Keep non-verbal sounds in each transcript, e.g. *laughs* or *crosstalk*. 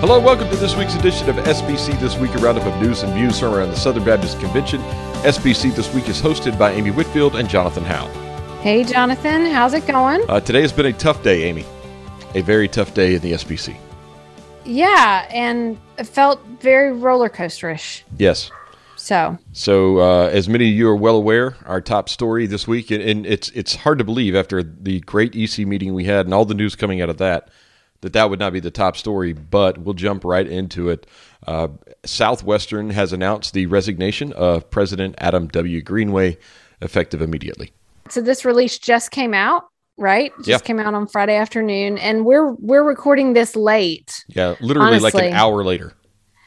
Hello, welcome to this week's edition of SBC This Week, a roundup of news and views from around the Southern Baptist Convention. SBC This Week is hosted by Amy Whitfield and Jonathan Howe. Hey, Jonathan, how's it going? Uh, today has been a tough day, Amy. A very tough day in the SBC. Yeah, and it felt very roller coasterish. Yes. So, So, uh, as many of you are well aware, our top story this week, and, and it's it's hard to believe after the great EC meeting we had and all the news coming out of that, that that would not be the top story. But we'll jump right into it. Uh, Southwestern has announced the resignation of President Adam W. Greenway, effective immediately. so this release just came out, right? Just Yeah. came out on Friday afternoon, and we're we're recording this late. Yeah, literally like an hour later.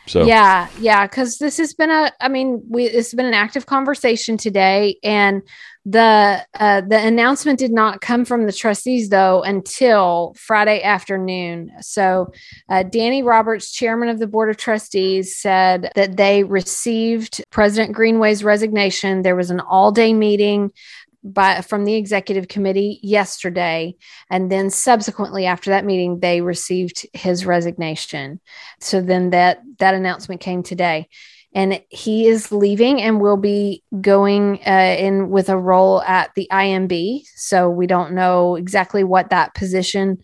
So Yeah, yeah, because this has been a, I mean, we it's been an active conversation today, and the uh, the announcement did not come from the trustees though until Friday afternoon. So, uh, Danny Roberts, chairman of the board of trustees, said that they received President Greenway's resignation. There was an all day meeting by from the executive committee yesterday and then subsequently after that meeting they received his resignation. So then that that announcement came today. And he is leaving and will be going uh, in with a role at the imb so we don't know exactly what that position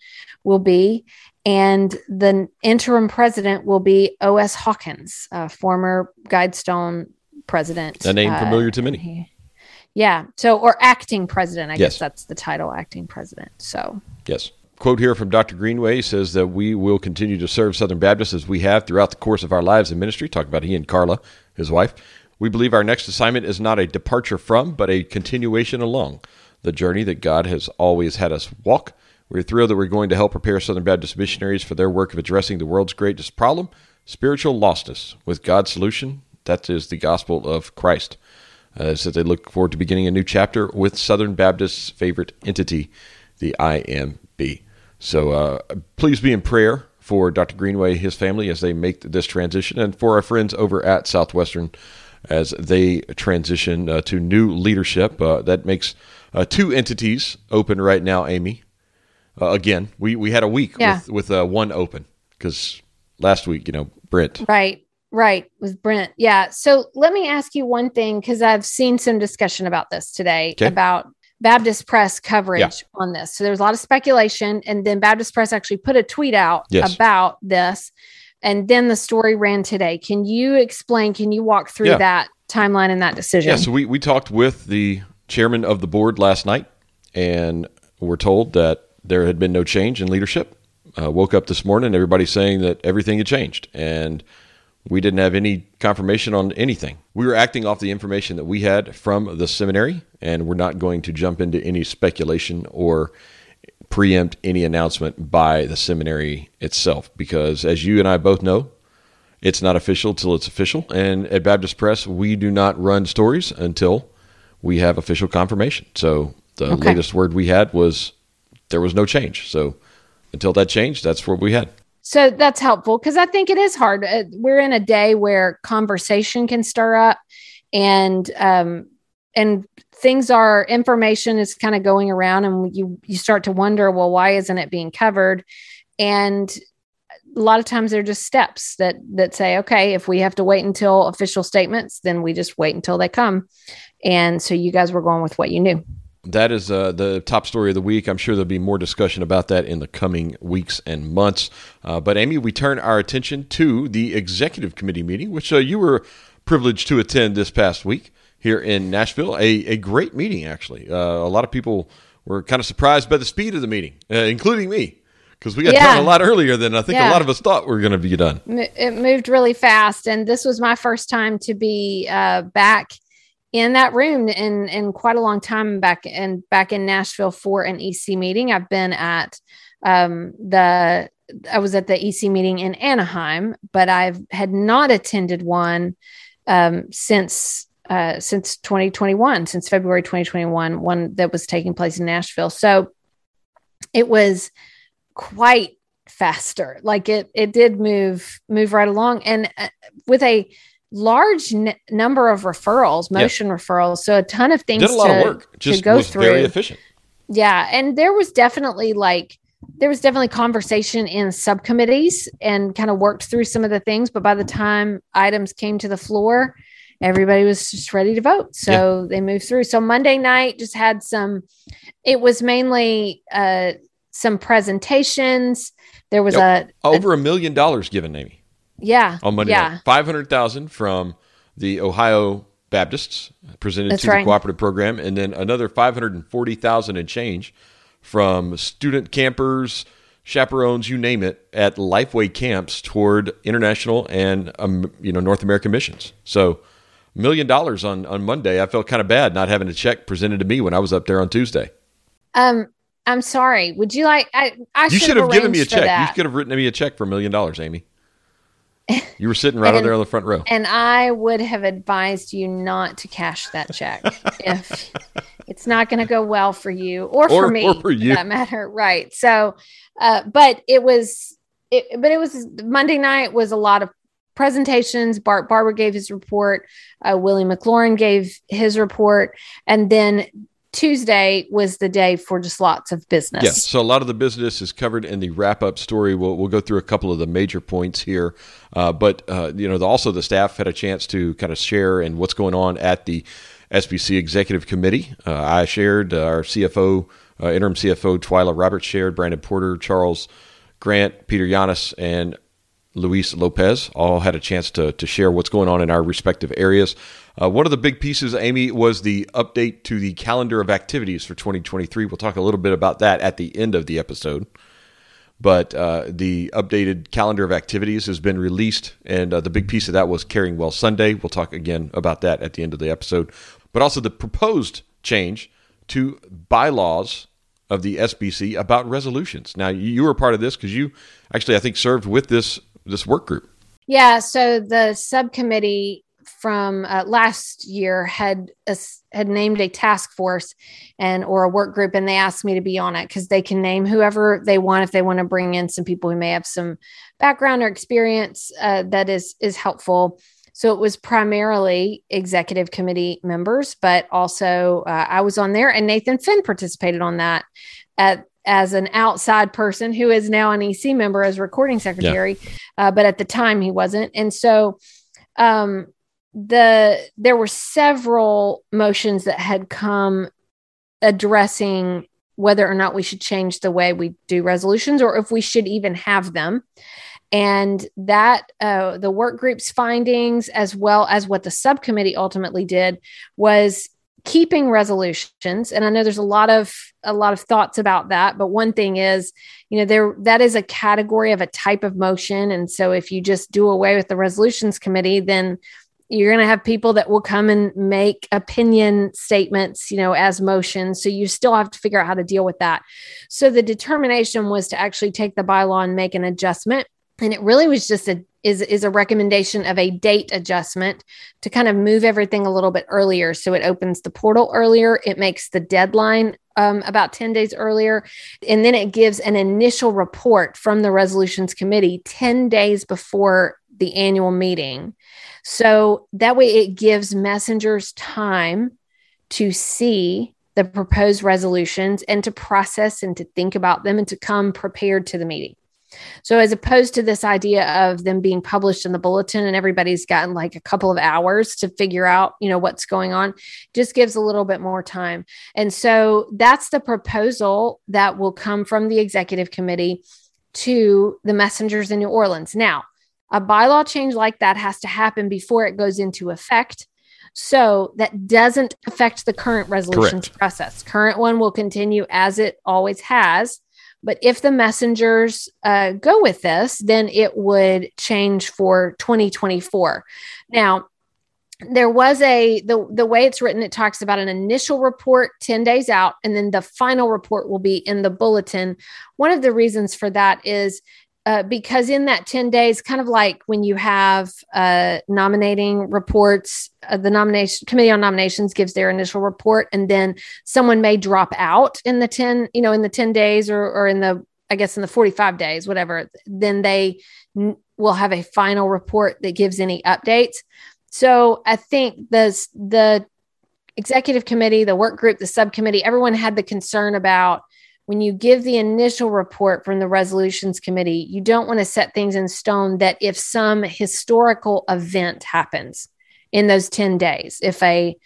will be. And the interim president will be os hawkins uh, former guidestone president. A name Uh, familiar to many. he- yeah so or acting president i Yes. guess that's the title acting president so Yes. Quote here from Dr. Greenway says that we will continue to serve Southern Baptists as we have throughout the course of our lives in ministry. Talk about he and Carla, his wife. We believe our next assignment is not a departure from, but a continuation along the journey that God has always had us walk. We're thrilled that we're going to help prepare Southern Baptist missionaries for their work of addressing the world's greatest problem, spiritual lostness, with God's solution. That is the gospel of Christ. Uh, says they look forward to beginning a new chapter with Southern Baptist's favorite entity, the IMB. So uh, please be in prayer for Dr. Greenway, his family, as they make this transition, and for our friends over at Southwestern as they transition uh, to new leadership. Uh, that makes uh, two entities open right now, Amy. Uh, again, we, we had a week Yeah. with, with uh, one open because last week, you know, Brent. Right, right, with Brent. Yeah. So let me ask you one thing because I've seen some discussion about this today Okay. about Baptist Press coverage Yeah. on this. So there's a lot of speculation, and then Baptist Press actually put a tweet out Yes. about this, and then the story ran today. Can you explain? Can you walk through Yeah. that timeline and that decision? Yeah, so we, we talked with the chairman of the board last night, and we're told that there had been no change in leadership. Uh, woke up this morning, everybody saying that everything had changed, and we didn't have any confirmation on anything. We were acting off the information that we had from the seminary, and we're not going to jump into any speculation or preempt any announcement by the seminary itself, because as you and I both know, it's not official till it's official. And at Baptist Press, we do not run stories until we have official confirmation. So the Okay. latest word we had was there was no change. So until that changed, that's what we had. So that's helpful because I think it is hard. Uh, We're in a day where conversation can stir up, and um, and things are information is kind of going around, and you you start to wonder, well, why isn't it being covered? And a lot of times they're just steps that that say, okay, if we have to wait until official statements, then we just wait until they come. And so you guys were going with what you knew. That is uh, the top story of the week. I'm sure there'll be more discussion about that in the coming weeks and months. Uh, but, Amy, we turn our attention to the executive committee meeting, which uh, you were privileged to attend this past week here in Nashville. A, a great meeting, actually. Uh, a lot of people were kind of surprised by the speed of the meeting, uh, including me, because we got Yeah. done a lot earlier than I think a lot of us thought we were going to be done. It moved really fast and this was my first time to be uh, back in that room in in quite a long time back in back in Nashville for an EC meeting. I've been at um, the I was at the EC meeting in Anaheim, but I've had not attended one um, since uh, since 2021, since February 2021, one that was taking place in Nashville. So it was quite faster. Like it it did move move right along, and uh, with a large n- number of referrals, Yeah. motion referrals. So a ton of things Did a lot to, of work. to go through. very efficient. Yeah, and there was definitely like there was definitely conversation in subcommittees and kind of worked through some of the things. But by the time items came to the floor, everybody was just ready to vote. So yeah. they moved through. So Monday night just had some, it was mainly uh, some presentations. There was yep. a over a, a million dollars given, Amy. Yeah. On Monday yeah. night. 500,000 from the Ohio Baptists presented That's to right. the cooperative program, and then another 540,000 and change from student campers, chaperones, you name it, at Lifeway camps toward international and um, you know North American missions. So, million dollars on on Monday. I felt kind of bad not having a check presented to me when I was up there on Tuesday. Um, I'm sorry. Would you like? I, I you should have given me a check. You could have written me a check for a million dollars, Amy. You were sitting *laughs* right and, there on the front row. And I would have advised you not to cash that check if it's not going to go well for you or, or for me, or for you. that matter. Right. So, uh, but it was, it, but it was Monday night was a lot of presentations. Bart Barber gave his report. Uh, Willie McLaurin gave his report. And then Tuesday was the day for just lots of business. Yes. So a lot of the business is covered in the wrap up story. We'll, we'll go through a couple of the major points here. Uh, but, uh, you know, the, also the staff had a chance to kind of share and what's going on at the SBC Executive Committee. Uh, I shared uh, our CFO, uh, interim CFO Twyla Roberts shared, Brandon Porter, Charles Grant, Peter Yanis, and Luis Lopez all had a chance to, to share what's going on in our respective areas. Uh, one of the big pieces, Amy, was the update to the calendar of activities for 2023. We'll talk a little bit about that at the end of the episode. But uh, the updated calendar of activities has been released, and uh, the big piece of that was Caring Well Sunday. We'll talk again about that at the end of the episode. But also the proposed change to bylaws of the SBC about resolutions. Now, you were part of this because you actually, I think, served with this this work group. Yeah. So the subcommittee from uh, last year had a, had named a task force and or a work group and they asked me to be on it because they can name whoever they want if they want to bring in some people who may have some background or experience uh, that is is helpful so it was primarily executive committee members but also uh, i was on there and nathan finn participated on that at as an outside person who is now an ec member as recording secretary yeah. Uh, but at the time he wasn't and so um, the there were several motions that had come addressing whether or not we should change the way we do resolutions or if we should even have them. And that uh, the work group's findings as well as what the subcommittee ultimately did was keeping resolutions. And i know there's a lot of a lot of thoughts about that but one thing is you know there that is a category of a type of motion. And so if you just do away with the resolutions committee then you're going to have people that will come and make opinion statements you know as motions. So you still have to figure out how to deal with that. So the determination was to actually take the bylaw and make an adjustment. And it really was just a is is a recommendation of a date adjustment to kind of move everything a little bit earlier. So it opens the portal earlier. It makes the deadline um, about 10 days earlier. And then it gives an initial report from the resolutions committee 10 days before the annual meeting so that way it gives messengers time to see the proposed resolutions and to process and to think about them and to come prepared to the meeting. So, as opposed to this idea of them being published in the bulletin and everybody's gotten like a couple of hours to figure out, you know, what's going on, just gives a little bit more time. And so that's the proposal that will come from the executive committee to the messengers in New Orleans. Now, a bylaw change like that has to happen before it goes into effect. So that doesn't affect the current resolutions Correct. process. Current one will continue as it always has. But if the messengers uh, go with this, then it would change for 2024. Now, there was a the the way it's written it talks about an initial report 10 days out and then the final report will be in the bulletin one of the reasons for that is uh, because in that 10 days, kind of like when you have uh, nominating reports, uh, the nomination committee on nominations gives their initial report, and then someone may drop out in the 10, you know, in the 10 days or, or in the, I guess, in the 45 days, whatever, then they n- will have a final report that gives any updates. So I think the, the executive committee, the work group, the subcommittee, everyone had the concern about when you give the initial report from the resolutions committee, you don't want to set things in stone that if some historical event happens in those 10 days, if a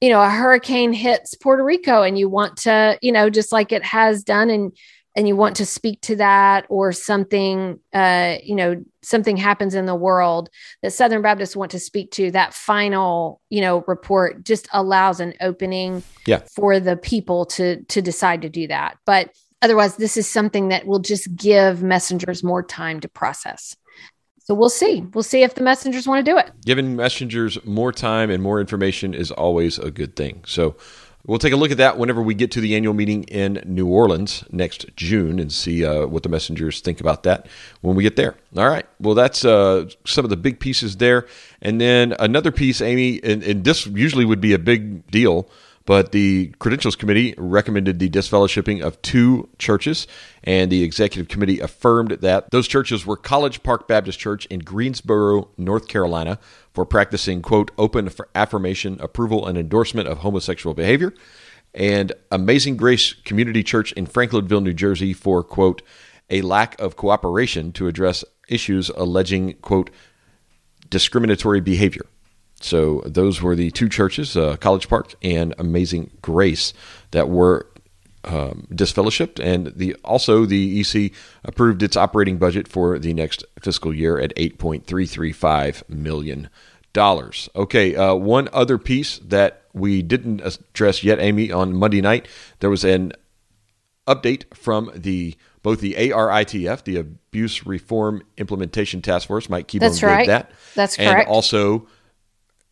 you know a hurricane hits Puerto Rico and you want to, you know, just like it has done and and you want to speak to that or something uh, you know something happens in the world that southern baptists want to speak to that final you know report just allows an opening yeah. for the people to to decide to do that. But otherwise this is something that will just give messengers more time to process. So we'll see. We'll see if the messengers want to do it. Giving messengers more time and more information is always a good thing. So We'll take a look at that whenever we get to the annual meeting in New Orleans next June and see uh, what the messengers think about that when we get there. All right. Well, that's uh, some of the big pieces there. And then another piece, Amy, and, and this usually would be a big deal but the Credentials Committee recommended the disfellowshipping of two churches, and the Executive Committee affirmed that those churches were College Park Baptist Church in Greensboro, North Carolina, for practicing, quote, open affirmation, approval, and endorsement of homosexual behavior, and Amazing Grace Community Church in Franklinville, New Jersey, for, quote, a lack of cooperation to address issues alleging, quote, discriminatory behavior. So those were the two churches, uh, College Park and Amazing Grace, that were um, disfellowshipped, and the also the EC approved its operating budget for the next fiscal year at eight point three three five million dollars. Okay, uh, one other piece that we didn't address yet, Amy, on Monday night, there was an update from the both the ARITF, the Abuse Reform Implementation Task Force, Mike Keahbone That's right. that. That's correct. And also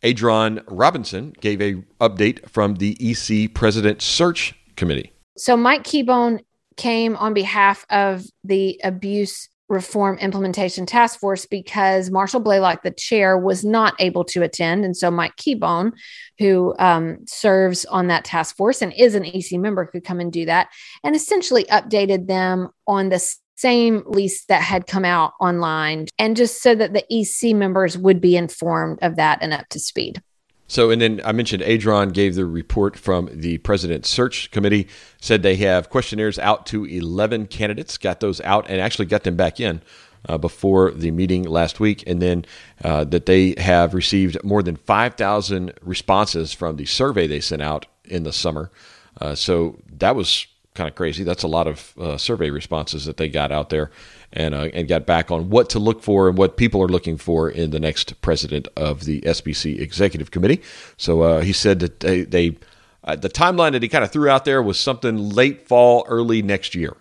Adron Robinson gave a update from the EC President Search Committee. So Mike Keahbone came on behalf of the Abuse Reform Implementation Task Force because Marshall Blalock, the chair, was not able to attend. And so Mike Keahbone, who um, serves on that task force and is an EC member, could come and do that and essentially updated them on the same lease that had come out online and just so that the EC members would be informed of that and up to speed. So, and then I mentioned Adron gave the report from the President's Search Committee, said they have questionnaires out to 11 candidates, got those out and actually got them back in uh, before the meeting last week, and then uh, that they have received more than 5,000 responses from the survey they sent out in the summer. Uh, so that was kind of crazy. That's a lot of uh, survey responses that they got out there and uh, and got back on what to look for and what people are looking for in the next president of the SBC Executive Committee. So uh, he said that they, they uh, the timeline that he kind of threw out there was something late fall, early next year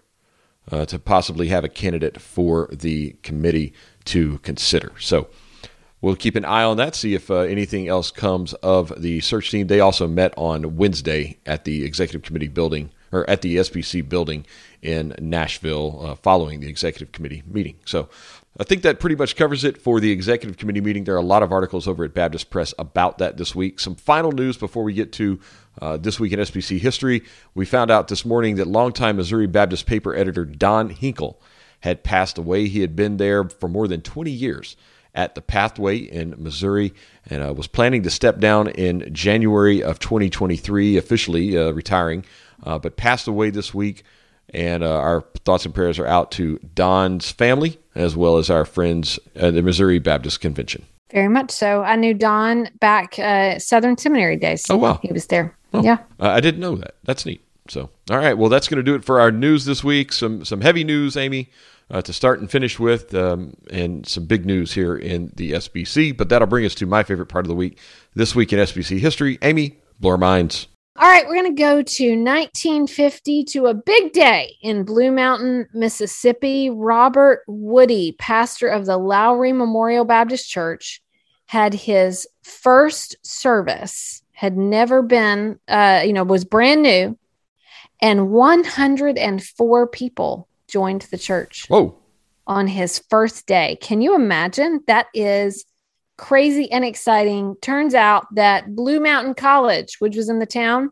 uh, to possibly have a candidate for the committee to consider. So. We'll keep an eye on that, see if uh, anything else comes of the search team. They also met on Wednesday at the executive committee building or at the SBC building in Nashville uh, following the executive committee meeting. So I think that pretty much covers it for the executive committee meeting. There are a lot of articles over at Baptist Press about that this week. Some final news before we get to uh, this week in SBC history. We found out this morning that longtime Missouri Baptist paper editor Don Hinkle had passed away. He had been there for more than 20 years at the Pathway in Missouri and uh, was planning to step down in January of 2023, officially uh, retiring uh, but passed away this week. And uh, our thoughts and prayers are out to Don's family as well as our friends at the Missouri Baptist Convention. Very much so. I knew Don back uh, Southern Seminary days. Oh, wow. He was there. Oh, yeah. I didn't know that. That's neat. So, all right. Well, that's going to do it for our news this week. Some some heavy news, Amy, uh, to start and finish with, um, and some big news here in the SBC. But that'll bring us to my favorite part of the week this week in SBC history. Amy, blow our minds. All right, we're going to go to 1950 to a big day in Blue Mountain, Mississippi. Robert Woody, pastor of the Lowrey Memorial Baptist Church, had his first service, had never been, uh, you know, was brand new, and 104 people joined the church. Whoa. On his first day. Can you imagine? That is crazy and exciting. Turns out that Blue Mountain College, which was in the town,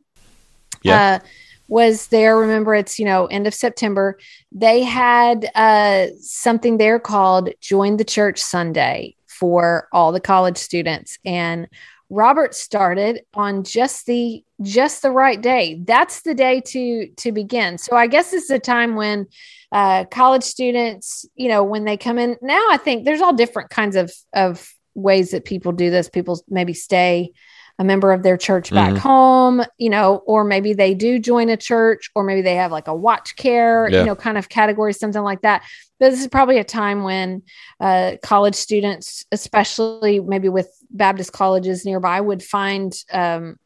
yeah. Uh, was there. Remember, it's you know end of September. They had uh, something there called Join the Church Sunday for all the college students, and Robert started on just the just the right day. That's the day to to begin. So I guess it's a time when uh, college students, you know, when they come in now, I think there's all different kinds of of ways that people do this. People maybe stay a member of their church back mm-hmm. home, you know, or maybe they do join a church, or maybe they have like a watch care, yeah. you know, kind of category, something like that. But this is probably a time when uh, college students, especially maybe with Baptist colleges nearby, would find um,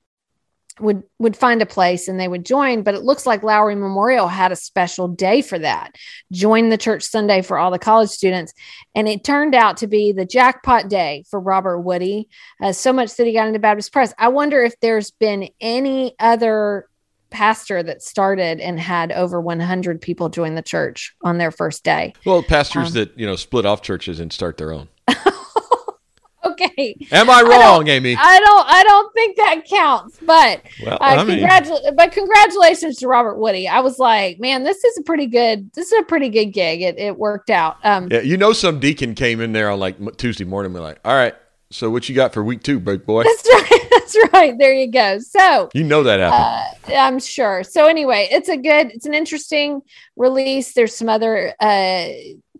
would would find a place and they would join but it looks like lowrey memorial had a special day for that. Join the church sunday for all the college students. And it turned out to be the jackpot day for robert woody. Uh, so much that he got into baptist press. I wonder if there's been any other pastor that started and had over 100 people join the church on their first day. Well pastors um, that you know split off churches and start their own *laughs* Am I wrong, I Amy? I don't. I don't think that counts. But well, uh, congratulations. But congratulations to Robert Woody. I was like, man, this is a pretty good. This is a pretty good gig. It, it worked out. Um, yeah, you know, some deacon came in there on like Tuesday morning. We're like, all right. So what you got for week two, big boy? That's *laughs* right. That's right. There you go. So you know that happened. Uh, I'm sure. So anyway, it's a good. It's an interesting release. There's some other uh,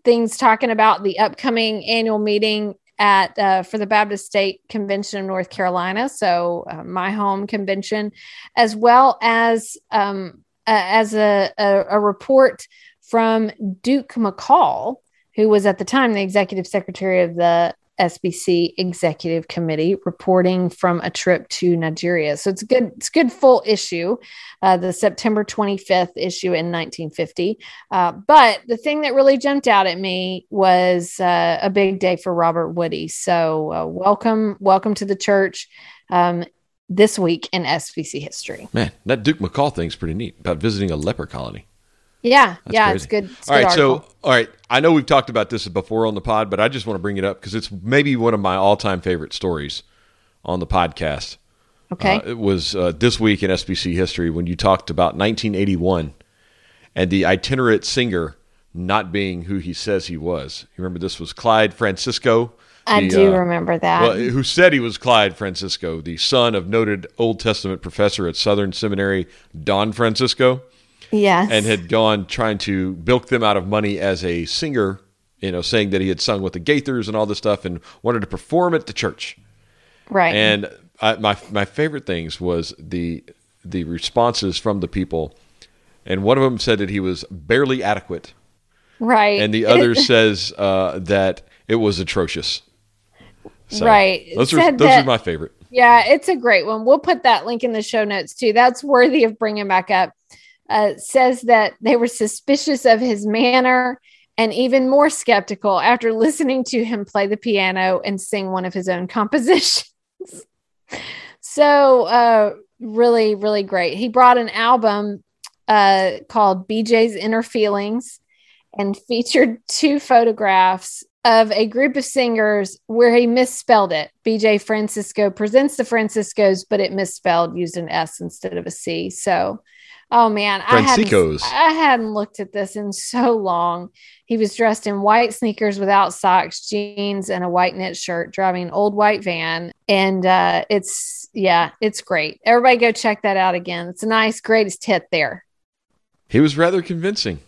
things talking about the upcoming annual meeting at uh, for the Baptist State Convention of North Carolina, so uh, my home convention, as well as um, uh, as a, a, a report from Duke McCall, who was at the time the executive secretary of the SBC Executive Committee reporting from a trip to Nigeria. So it's good. It's good full issue, uh, the September 25th issue in 1950. Uh, but the thing that really jumped out at me was uh, a big day for Robert Woody. So uh, welcome, welcome to the church. Um, this week in SBC history. Man, that Duke McCall thing's pretty neat about visiting a leper colony. Yeah, That's yeah, crazy. it's good. It's all good right, article. so all right, I know we've talked about this before on the pod, but I just want to bring it up because it's maybe one of my all-time favorite stories on the podcast. Okay, uh, it was uh, this week in SBC history when you talked about 1981 and the itinerant singer not being who he says he was. You remember this was Clyde Francisco. I the, do uh, remember that. Well, who said he was Clyde Francisco, the son of noted Old Testament professor at Southern Seminary Don Francisco. Yes. And had gone trying to bilk them out of money as a singer, you know, saying that he had sung with the Gaithers and all this stuff and wanted to perform at the church. Right. And I, my my favorite things was the the responses from the people, and one of them said that he was barely adequate. Right. And the other *laughs* says uh, that it was atrocious. So right. Those are those that, are my favorite. Yeah, it's a great one. We'll put that link in the show notes too. That's worthy of bringing back up uh, says that they were suspicious of his manner and even more skeptical after listening to him play the piano and sing one of his own compositions. *laughs* so, uh, really, really great. He brought an album uh, called BJ's Inner Feelings and featured two photographs of a group of singers where he misspelled it. BJ Francisco presents the Franciscos, but it misspelled, used an S instead of a C. So, Oh man, I hadn't, I hadn't looked at this in so long. He was dressed in white sneakers without socks, jeans, and a white knit shirt, driving an old white van. And uh, it's yeah, it's great. Everybody go check that out again. It's a nice greatest hit there. He was rather convincing,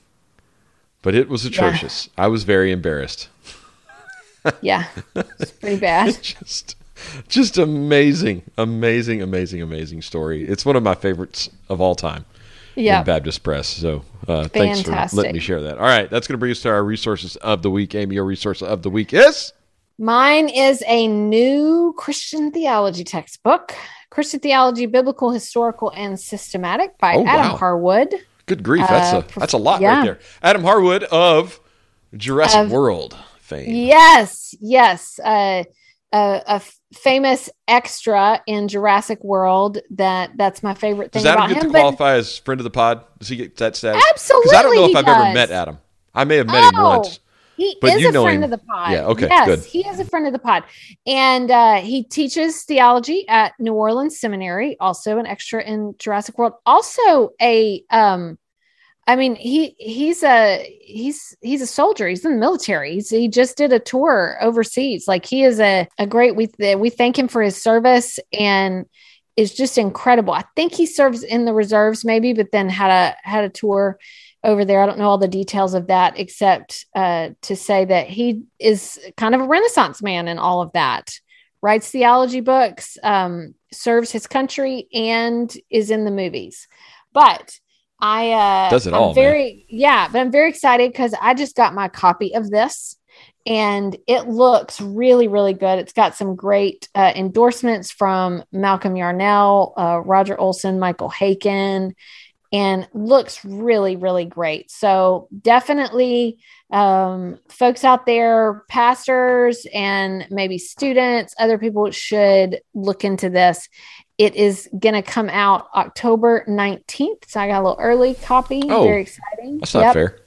but it was atrocious. Yeah. I was very embarrassed. yeah, it's pretty bad. *laughs* just just amazing, amazing, amazing, amazing story. It's one of my favorites of all time yeah. Baptist Press. So uh, thanks for letting me share that. All right, that's going to bring us to our resources of the week. Amy, your resource of the week is? Mine is a new Christian theology textbook, Christian Theology, Biblical, Historical, and Systematic by oh, Adam wow. Harwood. Good grief, that's uh, a that's a lot yeah. right there. Adam Harwood of Jurassic World fame. Yes, yes. Uh, a, a famous extra in Jurassic World that that's my favorite thing Does Adam get him. to qualify as friend of the pod? Does he get that status? Absolutely. Because I don't know if I've does. ever met Adam. I may have met oh, him once. He but is a friend him. of the pod. Yeah, okay, yes, good. He is a friend of the pod. And uh, he teaches theology at New Orleans Seminary, also an extra in Jurassic World, also a um I mean, he he's a he's he's a soldier. He's in the military. He's, he just did a tour overseas. Like he is a a great. We we thank him for his service and is just incredible. I think he serves in the reserves maybe, but then had a had a tour over there. I don't know all the details of that except uh, to say that he is kind of a renaissance man in all of that. Writes theology books, um, serves his country, and is in the movies. But I uh, does it I'm all. Very man. yeah, but I'm very excited because I just got my copy of this, and it looks really really good. It's got some great uh, endorsements from Malcolm Yarnell, uh, Roger Olson, Michael Haykin and looks really really great. So definitely, um, folks out there, pastors and maybe students, other people should look into this it is going to come out October 19th. So I got a little early copy. Oh, Very exciting. That's not yep. fair.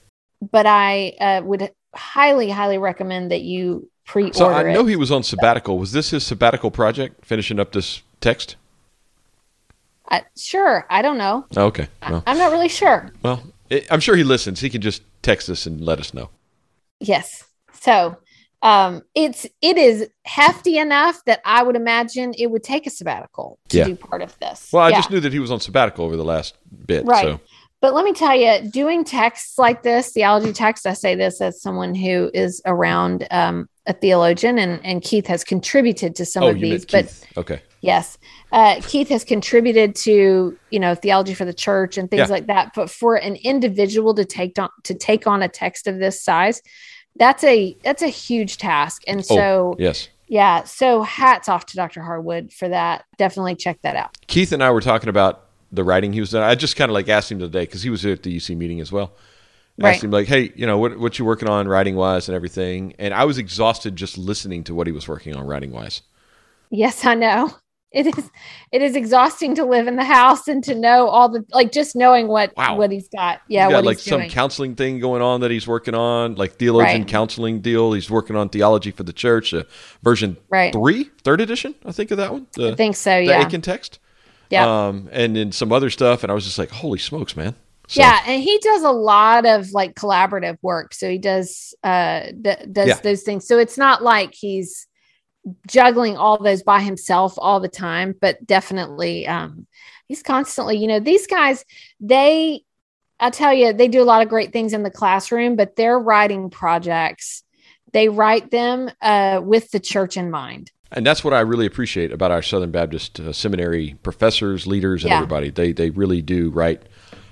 But I uh, would highly, highly recommend that you pre order So I know it. he was on sabbatical. Was this his sabbatical project, finishing up this text? Uh, sure. I don't know. Oh, okay. Well, I'm not really sure. Well, it, I'm sure he listens. He can just text us and let us know. Yes. So um, it's it is hefty enough that I would imagine it would take a sabbatical to Yeah. do part of this. Well, I Yeah. just knew that he was on sabbatical over the last bit. Right. So But let me tell you, doing texts like this, theology text, I say this as someone who is around um, a theologian, and, and Keith has contributed to some oh, of these. But Keith. okay. yes, uh, Keith has contributed to you know theology for the church and things Yeah. like that. But for an individual to take on to take on a text of this size, that's a that's a huge task. And oh, so oh, yes. yeah, so hats off to Dr. Harwood for that. Definitely check that out. Keith and I were talking about the writing he was doing I just kind of like asked him today because he was at the EC meeting as well. Right. Asked him like, "Hey, you know, what what you working on writing wise and everything?" And I was exhausted just listening to what he was working on writing wise. Yes, I know. It is it is exhausting to live in the house and to know all the like just knowing what Wow. what he's got. Yeah, he's got like some counseling thing going on that he's working on, like theologian Right. counseling deal. He's working on theology for the church, uh, version Right. three, third edition, I think of that one. The, I think so, the yeah. Akin text. Yeah. Um, and then some other stuff, and I was just like, "Holy smokes, man!" So, yeah, and he does a lot of like collaborative work. So he does uh d- does Yeah. those things. So it's not like he's juggling all those by himself all the time, but definitely um he's constantly, you know, these guys they I tell you, they do a lot of great things in the classroom, but their writing projects, they write them uh with the church in mind. And that's what I really appreciate about our Southern Baptist uh, Seminary professors, leaders, and Yeah. everybody. They they really do write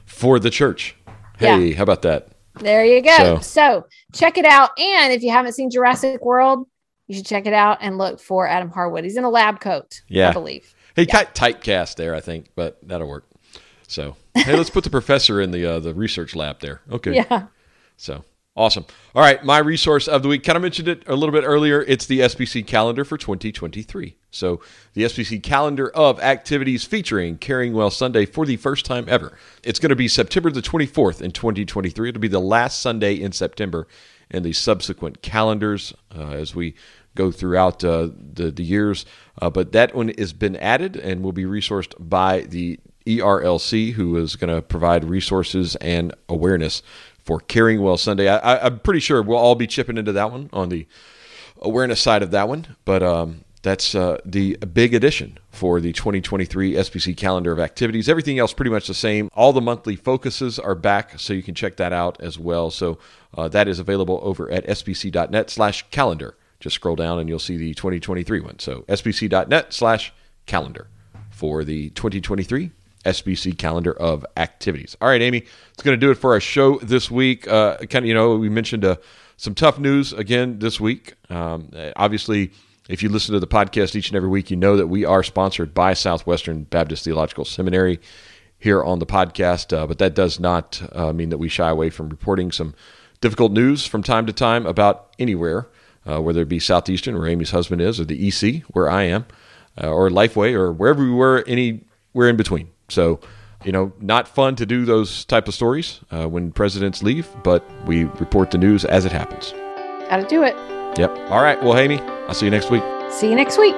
for the church. Hey, how about that? There you go. So- So. check it out. And if you haven't seen Jurassic World, you should check it out and look for Adam Harwood. He's in a lab coat, Yeah. I believe. He got typecast there, I think, but that'll work. So hey, let's put the *laughs* professor in the uh, the research lab there. Okay. Yeah. So awesome. All right, my resource of the week. Kind of mentioned it a little bit earlier. It's the SBC calendar for 2023. So the SBC calendar of activities featuring Caring Well Sunday for the first time ever. It's going to be September the 24th in 2023. It'll be the last Sunday in September, and the subsequent calendars uh, as we go throughout uh, the the years. Uh, but that one has been added and will be resourced by the ERLC, who is going to provide resources and awareness for Caring Well Sunday. I, I'm pretty sure we'll all be chipping into that one on the awareness side of that one, but um, that's uh, the big addition for the 2023 SBC calendar of activities. Everything else pretty much the same. All the monthly focuses are back, so you can check that out as well. So uh, that is available over at sbc.net slash calendar. Just scroll down and you'll see the 2023 one. So sbc.net slash calendar for the 2023 SBC calendar of activities. All right, Amy, it's going to do it for our show this week. Uh, kind of, you know, we mentioned uh, some tough news again this week. Um, obviously, if you listen to the podcast each and every week, you know that we are sponsored by Southwestern Baptist Theological Seminary here on the podcast. Uh, but that does not uh, mean that we shy away from reporting some difficult news from time to time about anywhere, uh, whether it be Southeastern, where Amy's husband is, or the EC, where I am, uh, or Lifeway, or wherever we were, anywhere in between. So, you know, not fun to do those type of stories uh, when presidents leave, but we report the news as it happens. Got to do it. Yep. All right. Well, Amy, I'll see you next week. See you next week.